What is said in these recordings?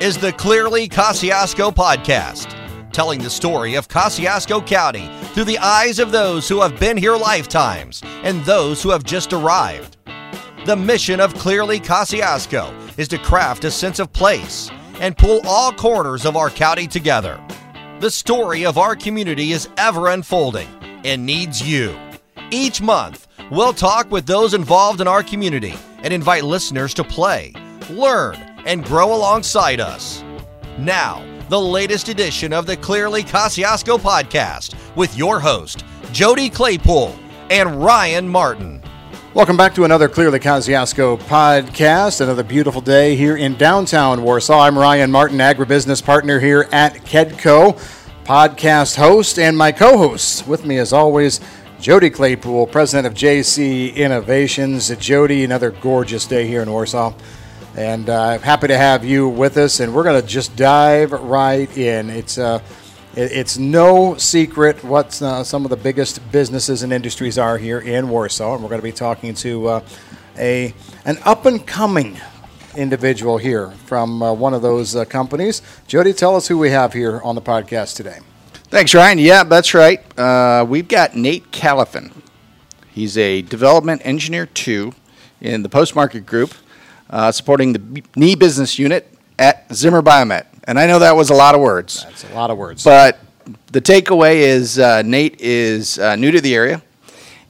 is the Clearly Kosciusko podcast, telling the story of Kosciusko County through the eyes of those who have been here lifetimes and those who have just arrived. The mission of Clearly Kosciusko is to craft a sense of place and pull all corners of our county together. The story of our community is ever unfolding and needs you. Each month, we'll talk with those involved in our community and invite listeners to play, learn, and grow alongside us. Now, the latest edition of the Clearly Kosciusko podcast with your host, Jody Claypool and Ryan Martin. Welcome back to another Clearly Kosciusko podcast. Another beautiful day here in downtown Warsaw. I'm Ryan Martin, agribusiness partner here at Kedco, podcast host, and my co host with me, as always, Jody Claypool, president of JC Innovations. Jody, another gorgeous day here in Warsaw. And uh, happy to have you with us. And we're going to just dive right in. It's uh, it, it's no secret what uh, some of the biggest businesses and industries are here in Warsaw. And we're going to be talking to uh, a an up and coming individual here from uh, one of those uh, companies. Jody, tell us who we have here on the podcast today. Thanks, Ryan. Yeah, that's right. Uh, we've got Nate Califan. He's a development engineer two in the Post Market Group, uh, supporting the knee business unit at Zimmer Biomet. And I know that was a lot of words, That's a lot of words. but the takeaway is uh, Nate is uh, new to the area,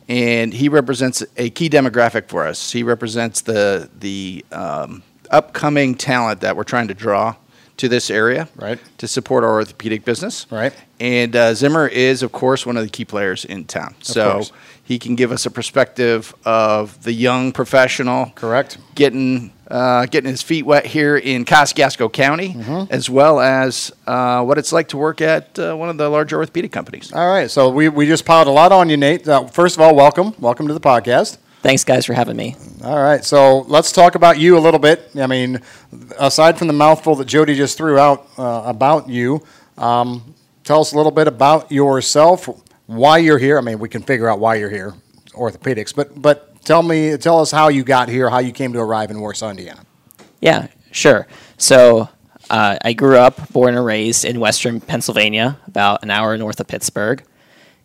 and he represents a key demographic for us. He represents the the um, upcoming talent that we're trying to draw to this area, Right. to support our orthopedic business, Right. and uh, Zimmer is, of course, one of the key players in town. so course. he can give us a perspective of the young professional, Correct. getting uh, getting his feet wet here in Kosciusko County, Mm-hmm. as well as uh, what it's like to work at uh, one of the larger orthopedic companies. All right. So we, we just piled a lot on you, Nate. Uh, first of all, welcome. Welcome to the podcast. Thanks, guys, for having me. All right, so let's talk about you a little bit. I mean, aside from the mouthful that Jody just threw out uh, about you, um, tell us a little bit about yourself, why you're here. I mean, we can figure out why you're here, orthopedics, but but tell me, tell us how you got here, how you came to arrive in Warsaw, Indiana. Yeah, sure. So uh, I grew up, born and raised in Western Pennsylvania, about an hour north of Pittsburgh.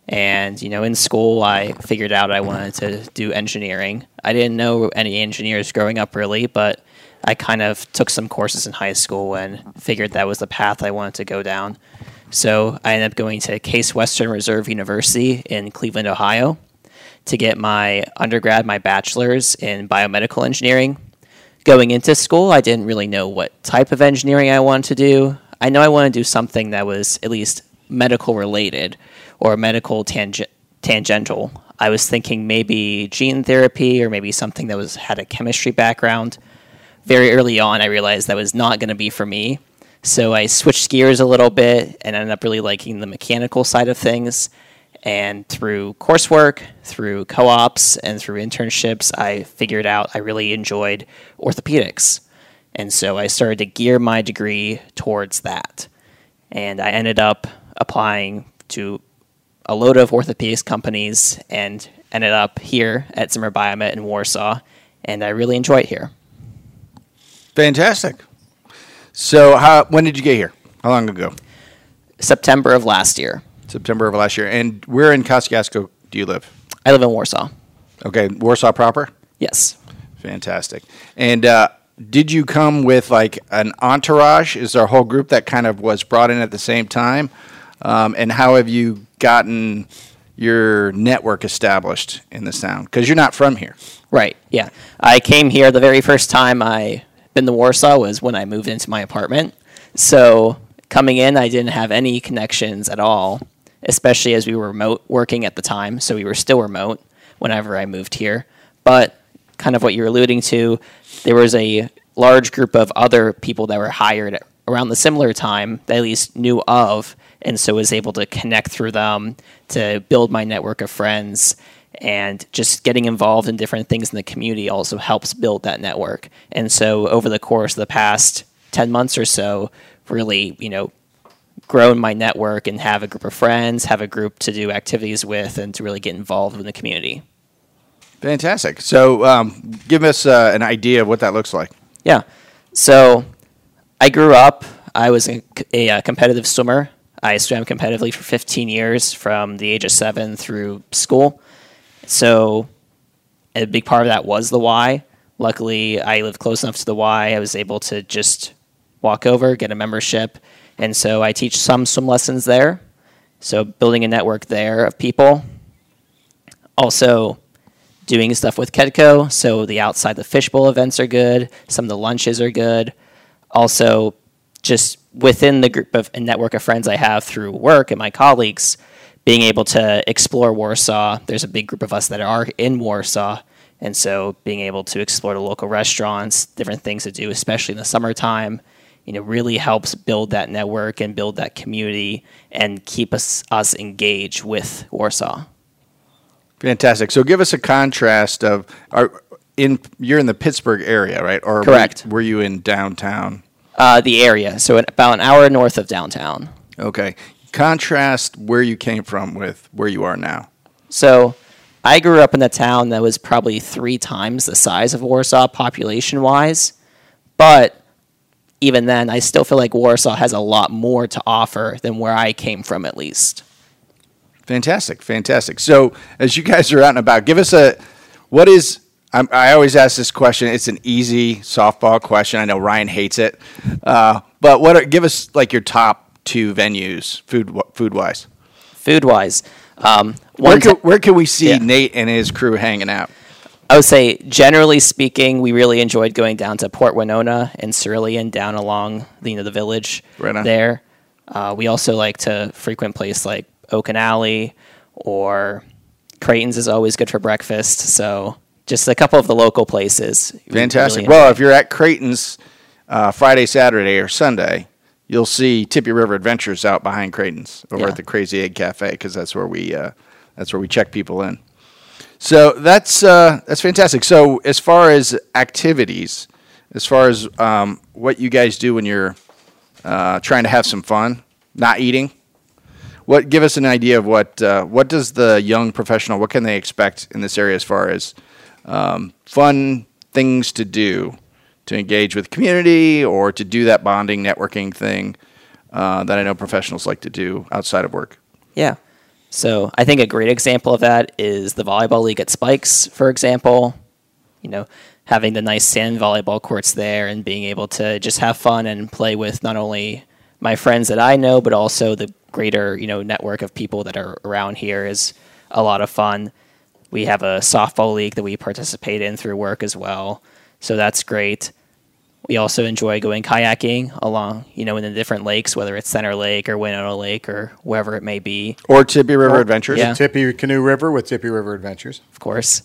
And you know, in school, I figured out I wanted to do engineering. I didn't know any engineers growing up, really, but I kind of took some courses in high school and figured that was the path I wanted to go down. So I ended up going to Case Western Reserve University in Cleveland, Ohio, to get my undergrad, my bachelor's in biomedical engineering. Going into school, I didn't really know what type of engineering I wanted to do. I know I wanted to do something that was at least medical related or medical tang- tangential. I was thinking maybe gene therapy or maybe something that was had a chemistry background. Very early on, I realized that was not going to be for me. So I switched gears a little bit and ended up really liking the mechanical side of things. And through coursework, through co ops, and through internships, I figured out I really enjoyed orthopedics. And so I started to gear my degree towards that. And I ended up applying to a load of orthopedics companies and ended up here at Zimmer Biomet in Warsaw. And I really enjoy it here. Fantastic. So, how, when did you get here? How long ago? September of last year. September of last year. And where in Kosciusko do you live? I live in Warsaw. Okay, Warsaw proper. Yes. Fantastic. And uh, did you come with like an entourage? Is there a whole group that kind of was brought in at the same time? Um, and how have you gotten your network established in this town? Because you're not from here. Right. Yeah. I came here the very first time I been to Warsaw was when I moved into my apartment. So coming in, I didn't have any connections at all, especially as we were remote working at the time. So we were still remote whenever I moved here. But kind of what you're alluding to, there was a large group of other people that were hired around the similar time that at least knew of, and so was able to connect through them to build my network of friends. And just getting involved in different things in the community also helps build that network. And so over the course of the past 10 months or so, really, you know, grown my network and have a group of friends, have a group to do activities with, and to really get involved in the community. Fantastic. So, um, give us uh, an idea of what that looks like. Yeah. So I grew up. I was a, a, a competitive swimmer. I swam competitively for 15 years, from the age of seven through school. So, a big part of that was the Y. Luckily, I lived close enough to the Y. I was able to just walk over, get a membership, and so I teach some swim lessons there. So, building a network there of people. Also, doing stuff with Kedco. So the outside the fishbowl events are good. Some of the lunches are good. Also, just within the group of and network of friends I have through work and my colleagues, being able to explore Warsaw. There's a big group of us that are in Warsaw. And so being able to explore the local restaurants, different things to do, especially in the summertime, you know, really helps build that network and build that community and keep us us engaged with Warsaw. Fantastic. So give us a contrast of are in you're in the Pittsburgh area, right? Or Correct. Were, were you in downtown? Uh, the area, so about an hour north of downtown. Okay. Contrast where you came from with where you are now. So I grew up in a town that was probably three times the size of Warsaw population wise, but even then, I still feel like Warsaw has a lot more to offer than where I came from, at least. Fantastic, fantastic. So as you guys are out and about, give us a what is. I'm, I always ask this question. It's an easy softball question. I know Ryan hates it, uh, but what? Are, give us like your top two venues, food food wise. Food wise, um, Where can, where can we see Yeah. Nate and his crew hanging out? I would say, generally speaking, we really enjoyed going down to Port Winona and Cerulean, down along the, you know the village Right there. Uh, we also like to frequent place like Oaken Alley or Creighton's is always good for breakfast. So just a couple of the local places. Fantastic. really well, if you're at Creighton's uh, Friday, Saturday, or Sunday, you'll see Tippy River Adventures out behind Creighton's over Yeah. at the Crazy Egg Cafe because that's where we uh, that's where we check people in. So that's uh, that's fantastic. So as far as activities, as far as um, what you guys do when you're uh, trying to have some fun, not eating, what give us an idea of what uh, what does the young professional what can they expect in this area as far as um, fun things to do to engage with community or to do that bonding networking thing uh, that I know professionals like to do outside of work. Yeah. So I think a great example of that is the volleyball league at Spikes, for example. You know, having the nice sand volleyball courts there and being able to just have fun and play with not only my friends that I know, but also the greater, you know, network of people that are around here is a lot of fun. We have a softball league that we participate in through work as well. So that's great. We also enjoy going kayaking along, you know, in the different lakes, whether it's Center Lake or Winona Lake or wherever it may be, Or Tippy River Adventures. yeah. Tippecanoe River with Tippy River Adventures. of course.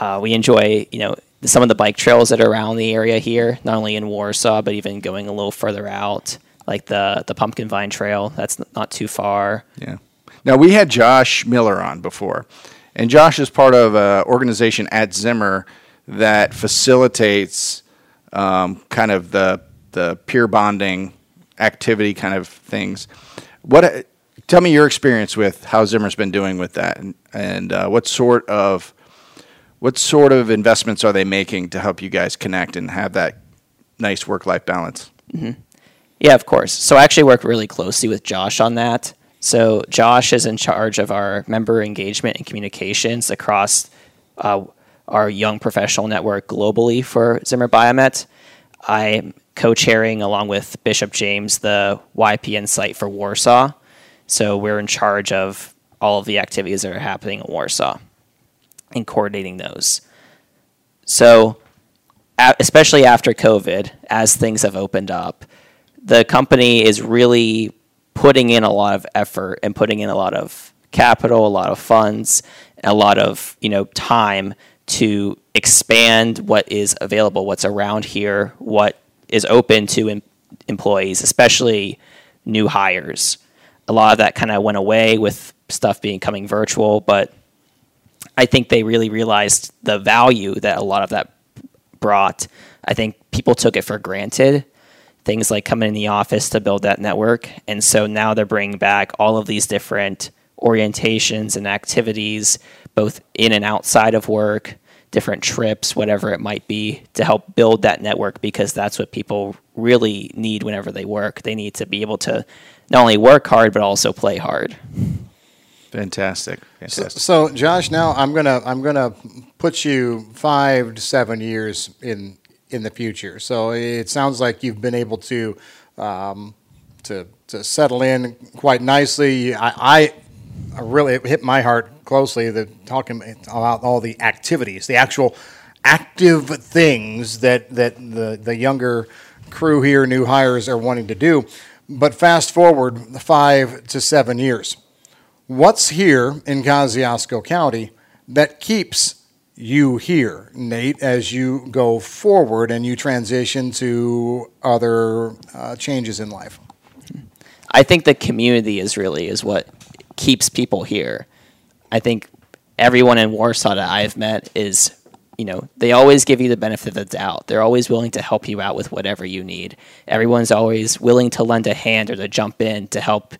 Uh, we enjoy, you know, some of the bike trails that are around the area here, not only in Warsaw, but even going a little further out, like the the Pumpkin Vine Trail. That's not too far. Yeah. Now we had Josh Miller on before, and Josh is part of an organization at Zimmer that facilitates um, kind of the the peer bonding activity kind of things. What? Tell me your experience with how Zimmer's been doing with that, and, and uh, what sort of what sort of investments are they making to help you guys connect and have that nice work life balance? Yeah, of course. So I actually work really closely with Josh on that. So Josh is in charge of our member engagement and communications across uh, our young professional network globally for Zimmer Biomet. I'm co-chairing along with Bishop James the YPN site for Warsaw. So we're in charge of all of the activities that are happening in Warsaw and coordinating those. So, especially after COVID, as things have opened up, the company is really putting in a lot of effort and putting in a lot of capital, a lot of funds, a lot of you know time to expand what is available, what's around here, what is open to em- employees, especially new hires. A lot of that kind of went away with stuff being coming virtual, but I think they really realized the value that a lot of that brought. I think people took it for granted. Things like coming in the office to build that network. And so now they're bringing back all of these different orientations and activities, both in and outside of work, different trips, whatever it might be, to help build that network because that's what people really need whenever they work. They need to be able to not only work hard but also play hard. Fantastic. Fantastic. So, Josh, now I'm gonna I'm gonna put you five to seven years in in the future. So it sounds like you've been able to um, to to settle in quite nicely. I, I really it hit my heart closely talking about all the activities, the actual active things that that the the younger crew here, new hires, are wanting to do. But fast forward five to seven years what's here in Kosciusko County that keeps you here, Nate, as you go forward and you transition to other uh, changes in life? I think the community is really is what keeps people here. I think everyone in Warsaw that I've met is, you know, they always give you the benefit of the doubt. They're always willing to help you out with whatever you need. Everyone's always willing to lend a hand or to jump in to help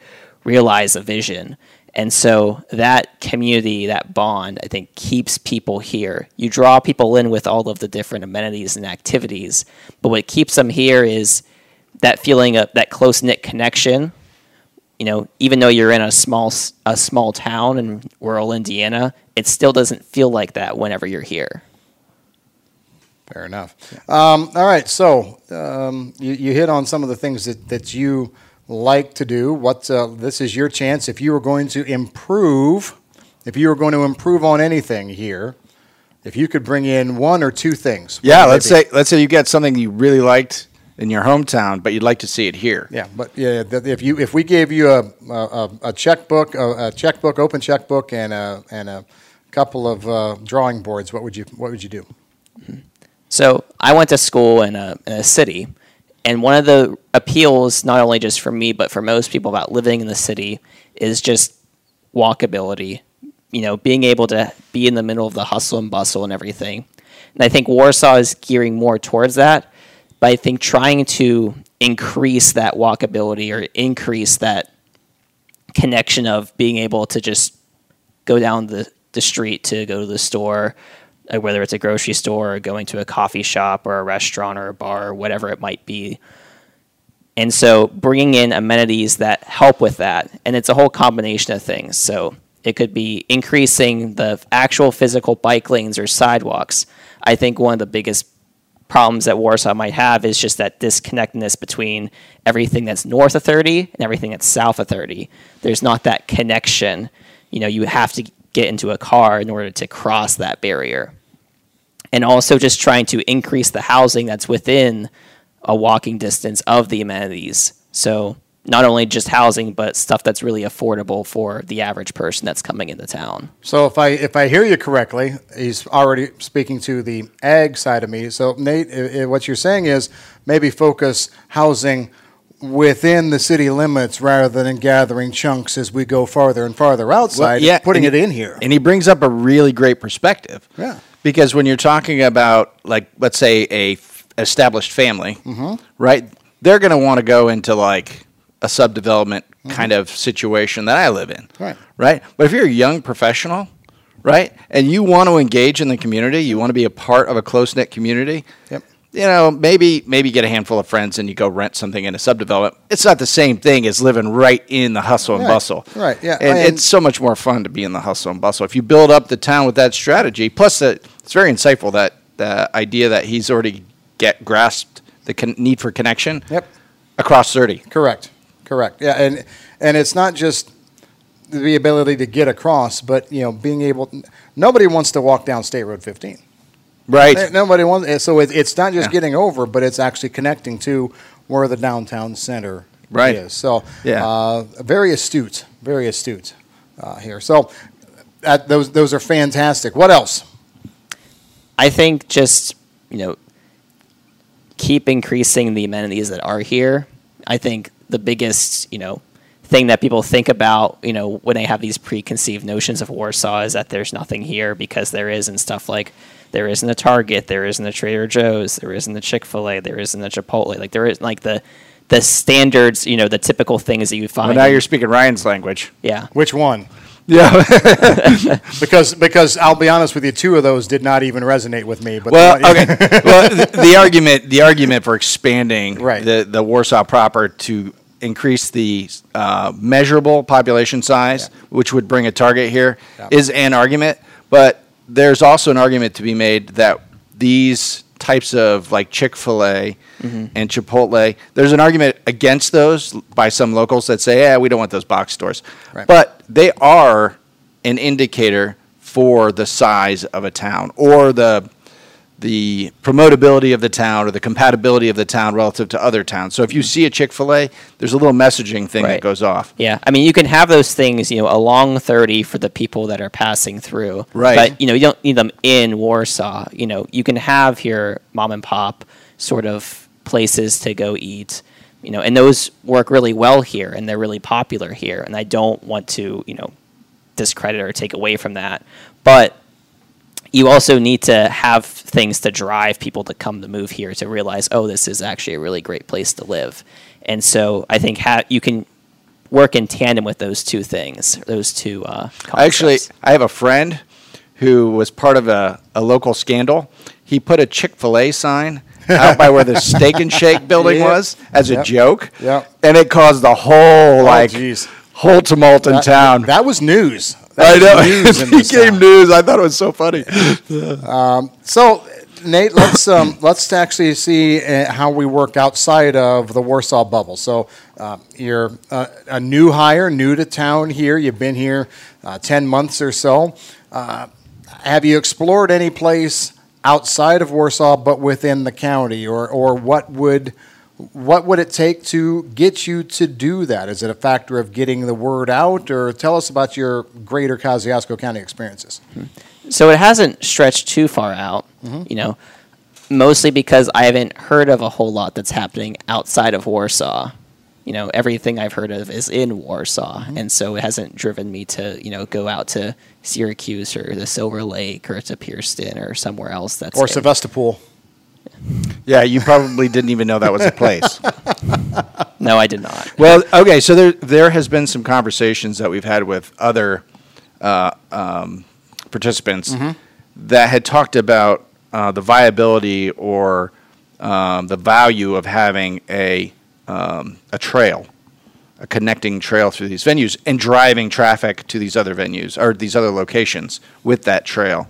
realize a vision. And so that community, that bond, I think keeps people here. You draw people in with all of the different amenities and activities, but what keeps them here is that feeling of that close knit connection. You know, even though you're in a small a small town in rural Indiana, it still doesn't feel like that whenever you're here. Fair enough. Um, all right, so um, you, you hit on some of the things that, that you like to do. What uh, this is your chance if you are going to improve, if you are going to improve on anything here. If you could bring in one or two things. Yeah, let's say let's say you get something you really liked in your hometown, but you'd like to see it here. Yeah, but yeah, if you if we gave you a a, a checkbook, a, a, checkbook, open checkbook, and a and a couple of uh, drawing boards, what would you what would you do? So I went to school in a, in a city, and one of the appeals, not only just for me, but for most people about living in the city, is just walkability. You know, being able to be in the middle of the hustle and bustle and everything. And I think Warsaw is gearing more towards that. But I think trying to increase that walkability or increase that connection of being able to just go down the, the street to go to the store Uh, whether it's a grocery store or going to a coffee shop or a restaurant or a bar or whatever it might be. And so bringing in amenities that help with that, and it's a whole combination of things. So it could be increasing the actual physical bike lanes or sidewalks. I think one of the biggest problems that Warsaw might have is just that disconnectedness between everything that's north of 30 and everything that's south of 30. There's not that connection. You know, you have to get into a car in order to cross that barrier and also just trying to increase the housing that's within a walking distance of the amenities. So not only just housing, but stuff that's really affordable for the average person that's coming into town. So if I if I hear you correctly, he's already speaking to the ag side of me. So Nate, what you're saying is maybe focus housing within the city limits rather than in gathering chunks as we go farther and farther outside, well, yeah, putting it in here. And he brings up a really great perspective. Yeah. Because when you're talking about, like, let's say a f- established family, mm-hmm. right? They're going to want to go into like a subdevelopment mm-hmm. kind of situation that I live in, right? Right. But if you're a young professional, right, and you want to engage in the community, you want to be a part of a close knit community. Yep you know, maybe maybe get a handful of friends and you go rent something in a subdevelopment. It's not the same thing as living right in the hustle and right, bustle. Right. Yeah. And, and, it's so much more fun to be in the hustle and bustle. If you build up the town with that strategy, plus that it's very insightful that the idea that he's already get grasped the con- need for connection. Yep. Across thirty. Correct. Correct. Yeah, and and it's not just the ability to get across, but you know, being able. Nobody wants to walk down State Road 15. Right. Nobody wants. So it's not just yeah. getting over, but it's actually connecting to where the downtown center right. is. So yeah, uh, very astute, very astute uh, here. So that, those those are fantastic. What else? I think just you know keep increasing the amenities that are here. I think the biggest you know thing that people think about, you know, when they have these preconceived notions of Warsaw is that there's nothing here because there is and stuff like there isn't a Target, there isn't a Trader Joe's, there isn't a Chick Fil A, there isn't a Chipotle. Like there is like the the standards, you know, the typical things that you find. Well, now you're speaking Ryan's language. Yeah. Which one? Yeah. Because because I'll be honest with you, two of those did not even resonate with me. But well, the okay. well, the, the argument the argument for expanding Right. the the Warsaw proper to increase the uh, measurable population size, which would bring a target here, is Yeah. an argument. But there's also an argument to be made that these types of like Chick Fil A mm-hmm. and Chipotle, there's an argument against those by some locals that say, "Yeah, we don't want those box stores," Right. but they are an indicator for the size of a town or the the promotability of the town or the compatibility of the town relative to other towns. So if you mm-hmm. see a Chick Fil A, there's a little messaging thing that goes off. Yeah, I mean, you can have those things, you know, along 30 for the people that are passing through. Right. But, you know, you don't need them in Warsaw. You know, you can have your mom and pop sort of places to go eat, you know, and those work really well here and they're really popular here. And I don't want to, you know, discredit or take away from that. But you also need to have things to drive people to come to move here to realize, oh, this is actually a really great place to live. And so I think ha- you can work in tandem with those two things, those two. Uh, I actually. I have a friend who was part of a, a local scandal. He put a Chick Fil A sign out by where the Steak and Shake building Yeah. was as a joke, Yep. and it caused the whole like jeez. whole tumult in that, town. that was news. I know news became news. I thought it was so funny. So, Nate, let's um, let's actually see uh, how we work outside of the Warsaw bubble. So, uh, you're uh, a new hire, new to town here. You've been here uh, ten months or so. Uh, have you explored any place outside of Warsaw, but within the county, or or what would what would it take to get you to do that? Is it a factor of getting the word out, or tell us about your greater Kosciusko County experiences? Hmm. So it hasn't stretched too far out, mm-hmm. you know, mostly because I haven't heard of a whole lot that's happening outside of Warsaw. You know, everything I've heard of is in Warsaw, mm-hmm. and so it hasn't driven me to, you know, go out to Syracuse or the Silver Lake or to Pierceton or somewhere else that's Or in- Sevastopol? Yeah, you probably didn't even know that was a place. No, I did not. Well, okay, so there there has been some conversations that we've had with other uh, um, participants that had talked about uh, the viability or um, the value of having a um, a trail, a connecting trail through these venues, and driving traffic to these other venues or these other locations with that trail.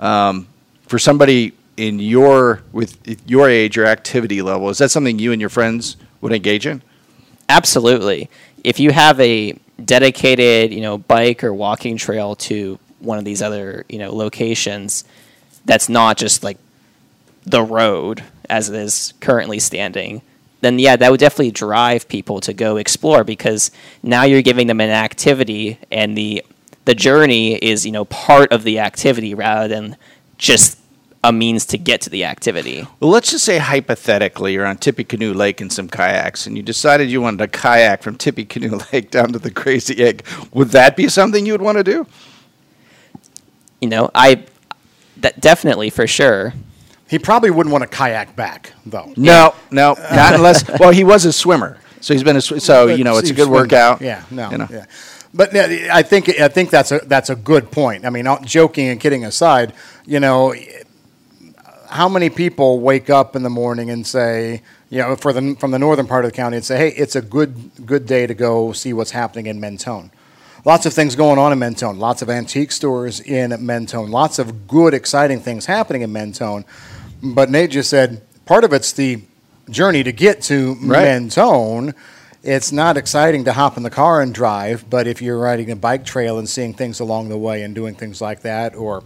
Um, for somebody in your with your age or activity level, is that something you and your friends would engage in? Absolutely. If you have a dedicated, you know, bike or walking trail to one of these other, you know, locations that's not just like the road as it is currently standing, then yeah, that would definitely drive people to go explore because now you're giving them an activity and the the journey is, you know, part of the activity rather than just a means to get to the activity. Well, let's just say hypothetically you're on Tippecanoe Lake in some kayaks and you decided you wanted to kayak from Tippecanoe Lake down to the Crazy Egg. Would that be something you would want to do? You know, I that definitely for sure. He probably wouldn't want to kayak back, though. No, no, not unless. Well, he was a swimmer, so he's been a sw- so you know it's a good workout. Yeah, no, you know. yeah. But I think I think that's a that's a good point. I mean, joking and kidding aside, you know, how many people wake up in the morning and say, you know, for the from the northern part of the county and say, hey, it's a good good day to go see what's happening in Mentone. Lots of things going on in Mentone. Lots of antique stores in Mentone. Lots of good, exciting things happening in Mentone. But Nate just said part of it's the journey to get to Right. Mentone. It's not exciting to hop in the car and drive, but if you're riding a bike trail and seeing things along the way and doing things like that, or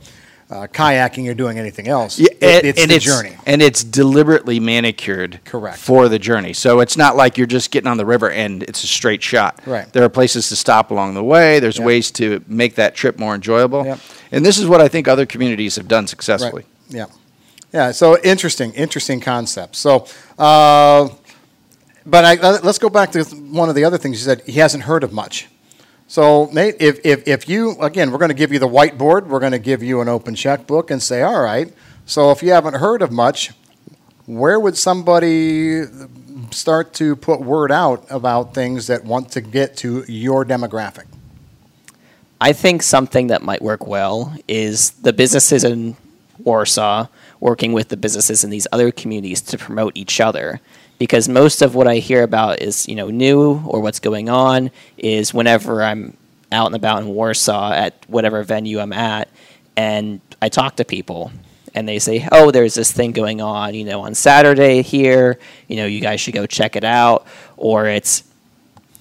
uh, kayaking or doing anything else, Yeah, it- it's and the journey. and it's deliberately manicured Correct. for the journey. So it's not like you're just getting on the river and it's a straight shot. Right. There are places to stop along the way. There's Yep. ways to make that trip more enjoyable. Yep. And this is what I think other communities have done successfully. Right. Yeah. Yeah. So interesting, interesting concept. So, uh, but I, uh, let's go back to one of the other things you said. He hasn't heard of much. So, Nate, if, if, if you, again, we're going to give you the whiteboard, we're going to give you an open checkbook and say, all right, so if you haven't heard of much, where would somebody start to put word out about things that want to get to your demographic? I think something that might work well is the businesses in Warsaw working with the businesses in these other communities to promote each other. Because most of what I hear about is, you know, new or what's going on is whenever I'm out and about in Warsaw at whatever venue I'm at, and I talk to people, and they say, "Oh, there's this thing going on, you know, on Saturday here. You know, you guys should go check it out." Or it's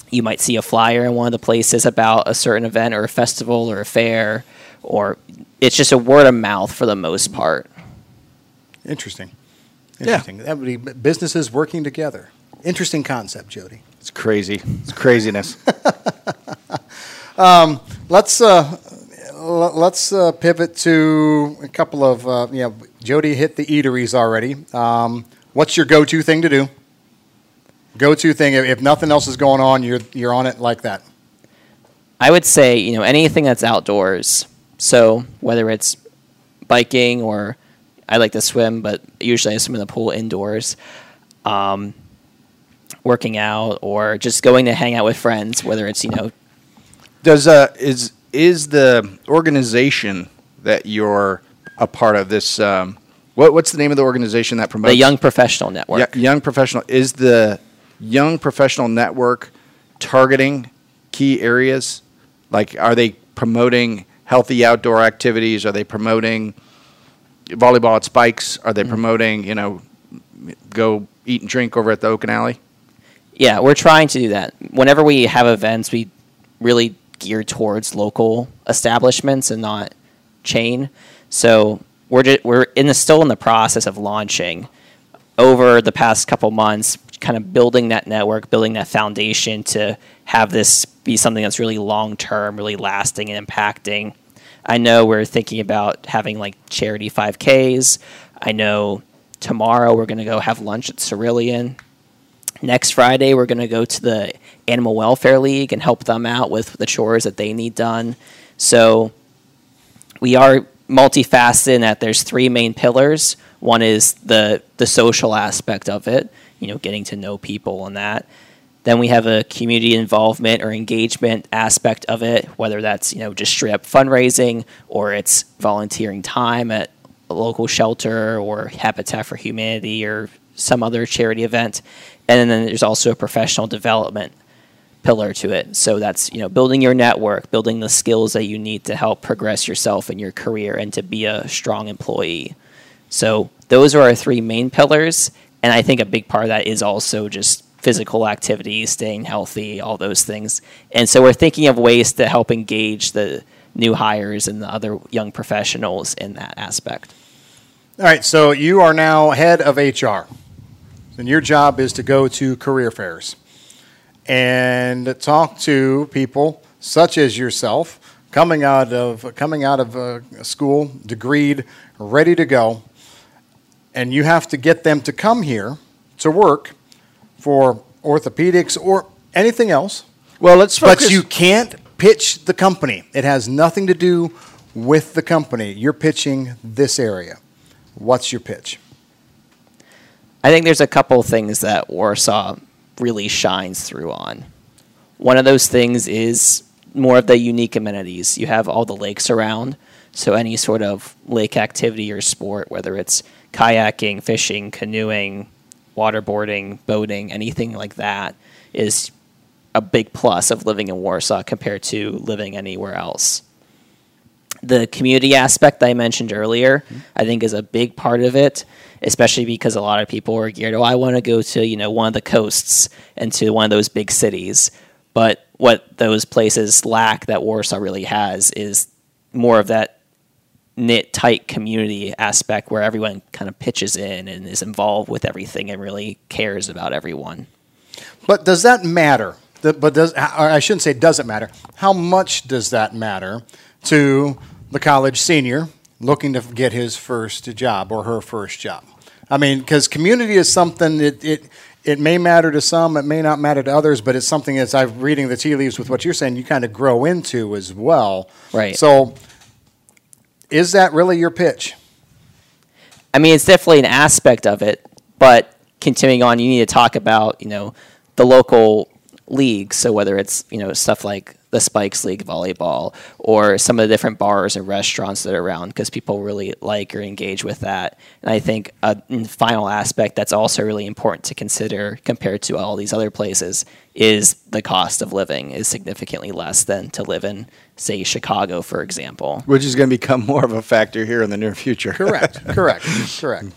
you might see a flyer in one of the places about a certain event or a festival or a fair, or it's just a word of mouth for the most part. Interesting. Interesting. That would be businesses working together. Interesting concept, Jody. It's crazy. It's craziness. Let's uh, l- let's uh, pivot to a couple of uh, you know. Jody hit the eateries already. Um, what's your go-to thing to do? Go-to thing if, if nothing else is going on, you're you're on it like that. I would say, you know, anything that's outdoors. So whether it's biking or I like to swim, but usually I swim in the pool indoors. Um, working out or just going to hang out with friends, whether it's, you know, Does uh is is the organization that you're a part of this um what what's the name of the organization that promotes the Young Professional Network. Yeah, young professional is the young professional network targeting key areas? Like, are they promoting healthy outdoor activities? Are they promoting volleyball at Spikes? Are they mm. promoting you know go eat and drink over at the Oak Alley? Yeah, we're trying to do that. Whenever we have events, we really gear towards local establishments and not chain. So we're just, we're in the still in the process of launching over the past couple months, kind of building that network, building that foundation to have this be something that's really long term, really lasting and impacting. I know we're thinking about having like charity 5Ks. I know tomorrow we're going to go have lunch at Cerulean. Next Friday, we're going to go to the Animal Welfare League and help them out with the chores that they need done. So we are multifaceted in that there's three main pillars. One is the the social aspect of it, you know, getting to know people and that. Then we have a community involvement or engagement aspect of it, whether that's you know just straight up fundraising or it's volunteering time at a local shelter or Habitat for Humanity or some other charity event. And then there's also a professional development pillar to it. So that's you know building your network, building the skills that you need to help progress yourself in your career and to be a strong employee. So those are our three main pillars, and I think a big part of that is also just physical activity, staying healthy, all those things. And so we're thinking of ways to help engage the new hires and the other young professionals in that aspect. All right, so you are now head of HR, and your job is to go to career fairs and talk to people such as yourself coming out of coming out of a school, degreed, ready to go, and you have to get them to come here to work for orthopedics or anything else. Well, let's focus. But you can't pitch the company. It has nothing to do with the company. You're pitching this area. What's your pitch? I think there's a couple things that Warsaw really shines through on. One of those things is more of the unique amenities. You have all the lakes around, so any sort of lake activity or sport, whether it's kayaking, fishing, canoeing, waterboarding, boating, anything like that, is a big plus of living in Warsaw compared to living anywhere else. The community aspect that I mentioned earlier, mm-hmm. I think, is a big part of it, especially because a lot of people are geared, oh, I want to go to, you know, one of the coasts and to one of those big cities. But what those places lack that Warsaw really has is more of that knit tight community aspect where everyone kind of pitches in and is involved with everything and really cares about everyone. But does that matter? But does I shouldn't say doesn't matter. How much does that matter to the college senior looking to get his first job or her first job? I mean, because community is something it, it it may matter to some, it may not matter to others, but it's something as I'm reading the tea leaves with what you're saying, you kind of grow into as well. Right. So, is that really your pitch? I mean, it's definitely an aspect of it, but continuing on, you need to talk about, you know, the local leagues. So whether it's, you know, stuff like the Spikes League volleyball or some of the different bars and restaurants that are around because people really like or engage with that. And I think a final aspect that's also really important to consider compared to all these other places is the cost of living is significantly less than to live in, say, Chicago, for example. Which is going to become more of a factor here in the near future. Correct. correct. Correct.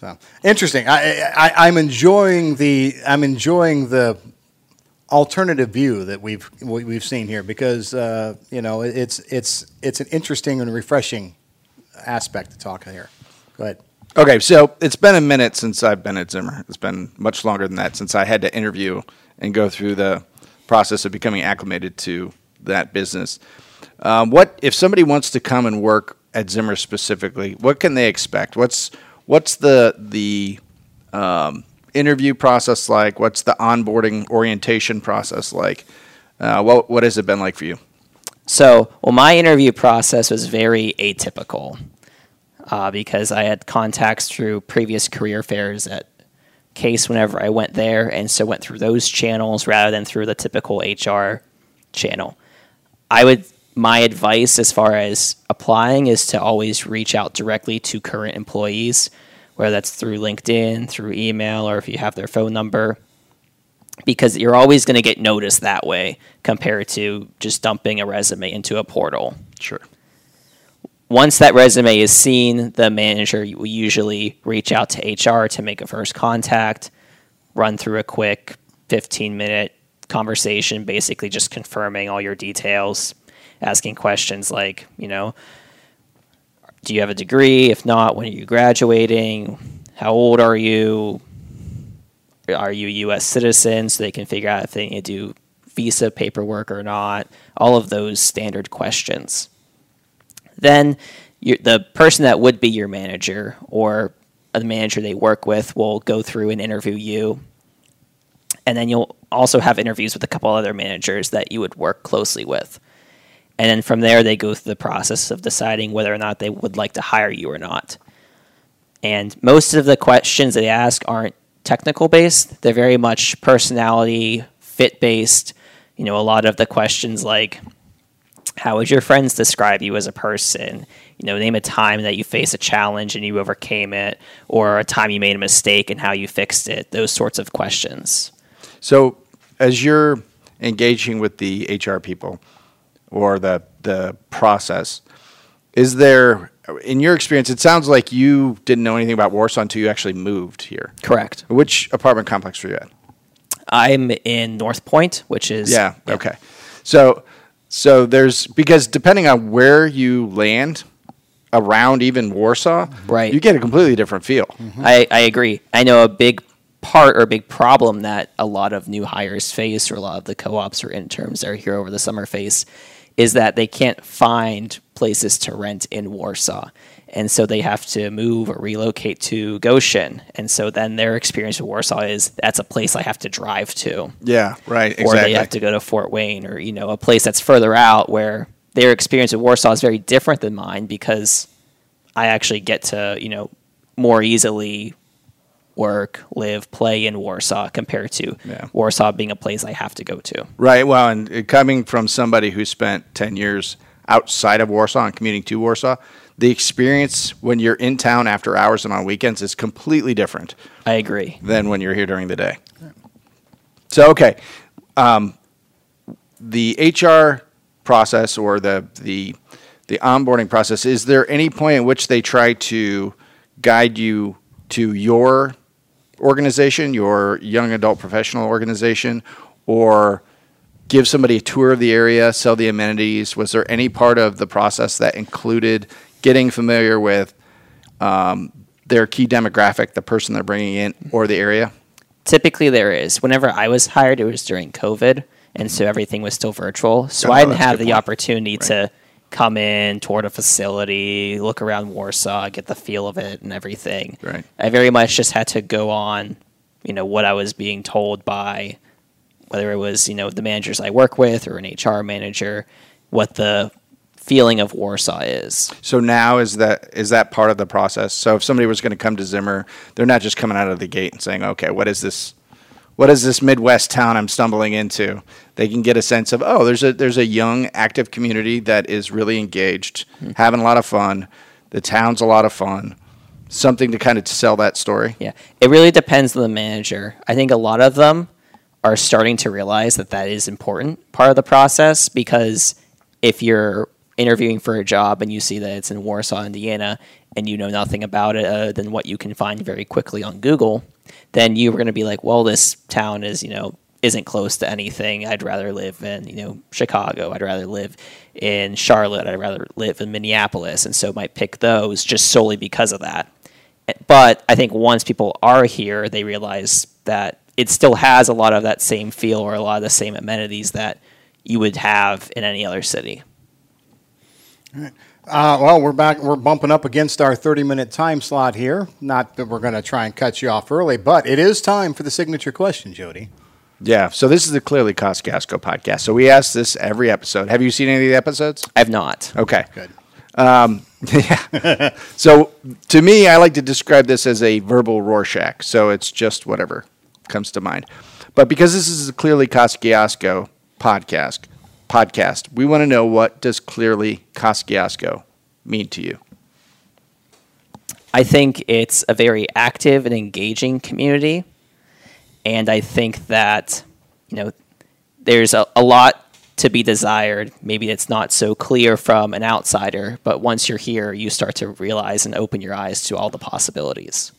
So interesting. I, I, I'm enjoying the I'm enjoying the alternative view that we've we've seen here because uh, you know it's it's it's an interesting and refreshing aspect to talk here. Go ahead. Okay, so it's been a minute since I've been at Zimmer. It's been much longer than that since I had to interview and go through the process of becoming acclimated to that business. Um, what if somebody wants to come and work at Zimmer specifically? What can they expect? What's what's the the um, interview process like? What's the onboarding orientation process like? Uh, what what has it been like for you? So, well, my interview process was very atypical uh, because I had contacts through previous career fairs at Case whenever I went there, and so went through those channels rather than through the typical HR channel. I would my advice as far as applying is to always reach out directly to current employees whether that's through LinkedIn, through email, or if you have their phone number, because you're always going to get noticed that way compared to just dumping a resume into a portal. Sure. Once that resume is seen, the manager will usually reach out to HR to make a first contact, run through a quick 15 minute conversation, basically just confirming all your details, asking questions like, you know, do you have a degree? If not, when are you graduating? How old are you? Are you a U.S. citizen? So they can figure out if they need to do visa paperwork or not. All of those standard questions. Then the person that would be your manager or the manager they work with will go through and interview you. And then you'll also have interviews with a couple other managers that you would work closely with. And then from there, they go through the process of deciding whether or not they would like to hire you or not. And most of the questions they ask aren't technical based, they're very much personality, fit based. You know, a lot of the questions like, how would your friends describe you as a person? You know, name a time that you faced a challenge and you overcame it, or a time you made a mistake and how you fixed it. Those sorts of questions. So, as you're engaging with the HR people, or the the process. Is there, in your experience, it sounds like you didn't know anything about Warsaw until you actually moved here. Correct. Which apartment complex were you at? I'm in North Point, which is yeah, yeah. okay. So so there's because depending on where you land around even Warsaw, right, you get a completely different feel. Mm-hmm. I, I agree. I know a big part or a big problem that a lot of new hires face or a lot of the co-ops or interns that are here over the summer face is that they can't find places to rent in Warsaw. And so they have to move or relocate to Goshen. And so then their experience with Warsaw is that's a place I have to drive to. Yeah, right. Exactly. Or they have to go to Fort Wayne or, you know, a place that's further out where their experience with Warsaw is very different than mine because I actually get to, you know, more easily work, live, play in Warsaw compared to yeah. Warsaw being a place I have to go to. Right. Well, and coming from somebody who spent 10 years outside of Warsaw and commuting to Warsaw, the experience when you're in town after hours and on weekends is completely different. I agree. Than when you're here during the day. So, okay. Um, the HR process or the, the, the onboarding process, is there any point in which they try to guide you to your organization, your young adult professional organization, or give somebody a tour of the area, sell the amenities? Was there any part of the process that included getting familiar with um, their key demographic, the person they're bringing in, or the area? Typically, there is. Whenever I was hired, it was during COVID, and so everything was still virtual. So oh, I didn't have the point. opportunity right. to come in, tour the facility, look around Warsaw, get the feel of it and everything. Right. I very much just had to go on, you know, what I was being told by whether it was, you know, the managers I work with or an HR manager, what the feeling of Warsaw is. So now is that is that part of the process? So if somebody was going to come to Zimmer, they're not just coming out of the gate and saying, "Okay, what is this what is this Midwest town I'm stumbling into? They can get a sense of, oh, there's a there's a young, active community that is really engaged, hmm. having a lot of fun. The town's a lot of fun. Something to kind of sell that story. Yeah, it really depends on the manager. I think a lot of them are starting to realize that that is important part of the process because if you're interviewing for a job and you see that it's in Warsaw, Indiana, and you know nothing about it other than what you can find very quickly on Google, then you were going to be like, well, this town is, you know, isn't close to anything. I'd rather live in, you know, Chicago. I'd rather live in Charlotte. I'd rather live in Minneapolis. And so might pick those just solely because of that. But I think once people are here, they realize that it still has a lot of that same feel or a lot of the same amenities that you would have in any other city. Uh, well, we're back. We're bumping up against our 30 minute time slot here. Not that we're going to try and cut you off early, but it is time for the signature question, Jody. Yeah. So this is the Clearly Kosciusko podcast. So we ask this every episode. Have you seen any of the episodes? I've not. Okay. Good. Yeah. so to me, I like to describe this as a verbal Rorschach. So it's just whatever comes to mind. But because this is a clearly Kosciusko podcast, podcast, we want to know what does clearly Kosciusko mean to you? I think it's a very active and engaging community. And I think that, you know, there's a, a lot to be desired. Maybe it's not so clear from an outsider, but once you're here, you start to realize and open your eyes to all the possibilities.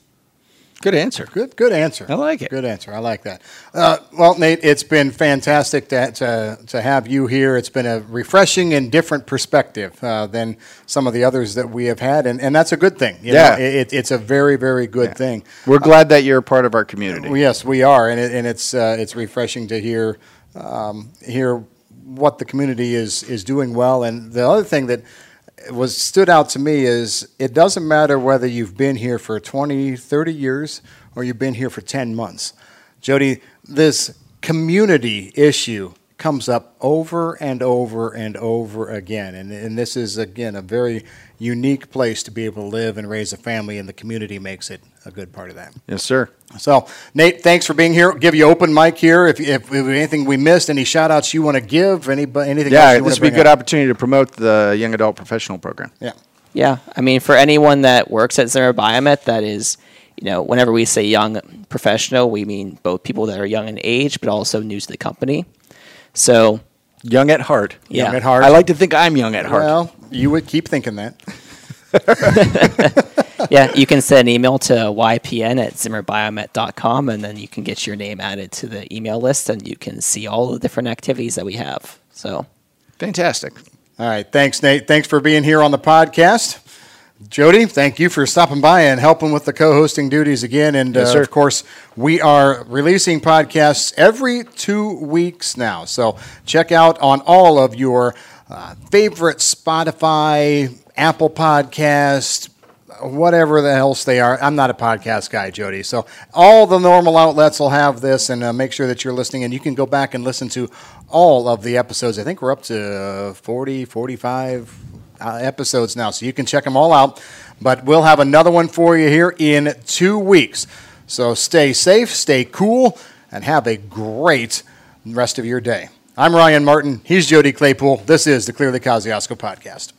Good answer. Good, good answer. I like it. Good answer. I like that. Uh, well, Nate, it's been fantastic to, to, to have you here. It's been a refreshing and different perspective uh, than some of the others that we have had, and, and that's a good thing. You Yeah. know, it, it's a very, very good thing. We're glad that you're a part of our community. Yes, we are, and, it, and it's uh, it's refreshing to hear um, hear what the community is is doing well. And the other thing that was stood out to me is it doesn't matter whether you've been here for 20, 30 years or you've been here for 10 months. Jody, this community issue comes up over and over and over again. And, and this is, again, a very unique place to be able to live and raise a family, and the community makes it a good part of that. Yes, sir. So, Nate, thanks for being here. Give you open mic here. If, if, if anything we missed, any shout outs you want to give, any, anything else Yeah, you this would be a good up? opportunity to promote the young adult professional program. Yeah. Yeah, I mean, for anyone that works at Zimmer Biomet, that is, you know, whenever we say young professional, we mean both people that are young in age, but also new to the company. So, Young at heart. yeah, Young at heart. I like to think I'm young at heart. Well, you would keep thinking that. yeah, you can send an email to ypn at zimmerbiomet.com, and then you can get your name added to the email list, and you can see all the different activities that we have. So, Fantastic. All right. Thanks, Nate. Thanks for being here on the podcast. Jody, thank you for stopping by and helping with the co-hosting duties again. And Yes, uh, of course, we are releasing podcasts every two weeks now. So check out on all of your uh, favorite Spotify, Apple Podcast, whatever the else they are. I'm not a podcast guy, Jody. So all the normal outlets will have this, and uh, make sure that you're listening. And you can go back and listen to all of the episodes. I think we're up to 40, 45 uh, episodes now, so you can check them all out. But we'll have another one for you here in two weeks. So stay safe, stay cool, and have a great rest of your day. I'm Ryan Martin. He's Jody Claypool. This is the Clearly Kosciusko podcast.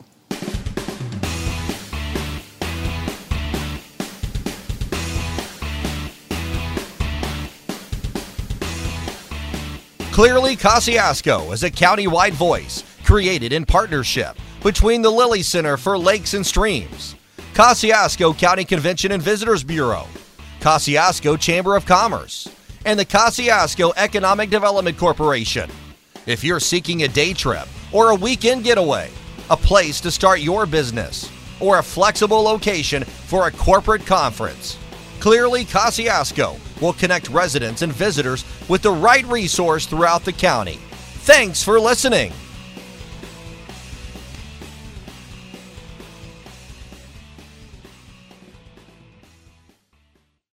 Clearly, Kosciusko is a county-wide voice created in partnership between the Lilly Center for Lakes and Streams, Kosciusko County Convention and Visitors Bureau, Kosciusko Chamber of Commerce, and the Kosciusko Economic Development Corporation. If you're seeking a day trip or a weekend getaway, a place to start your business, or a flexible location for a corporate conference, Clearly, Kosciusko will connect residents and visitors with the right resource throughout the county. Thanks for listening.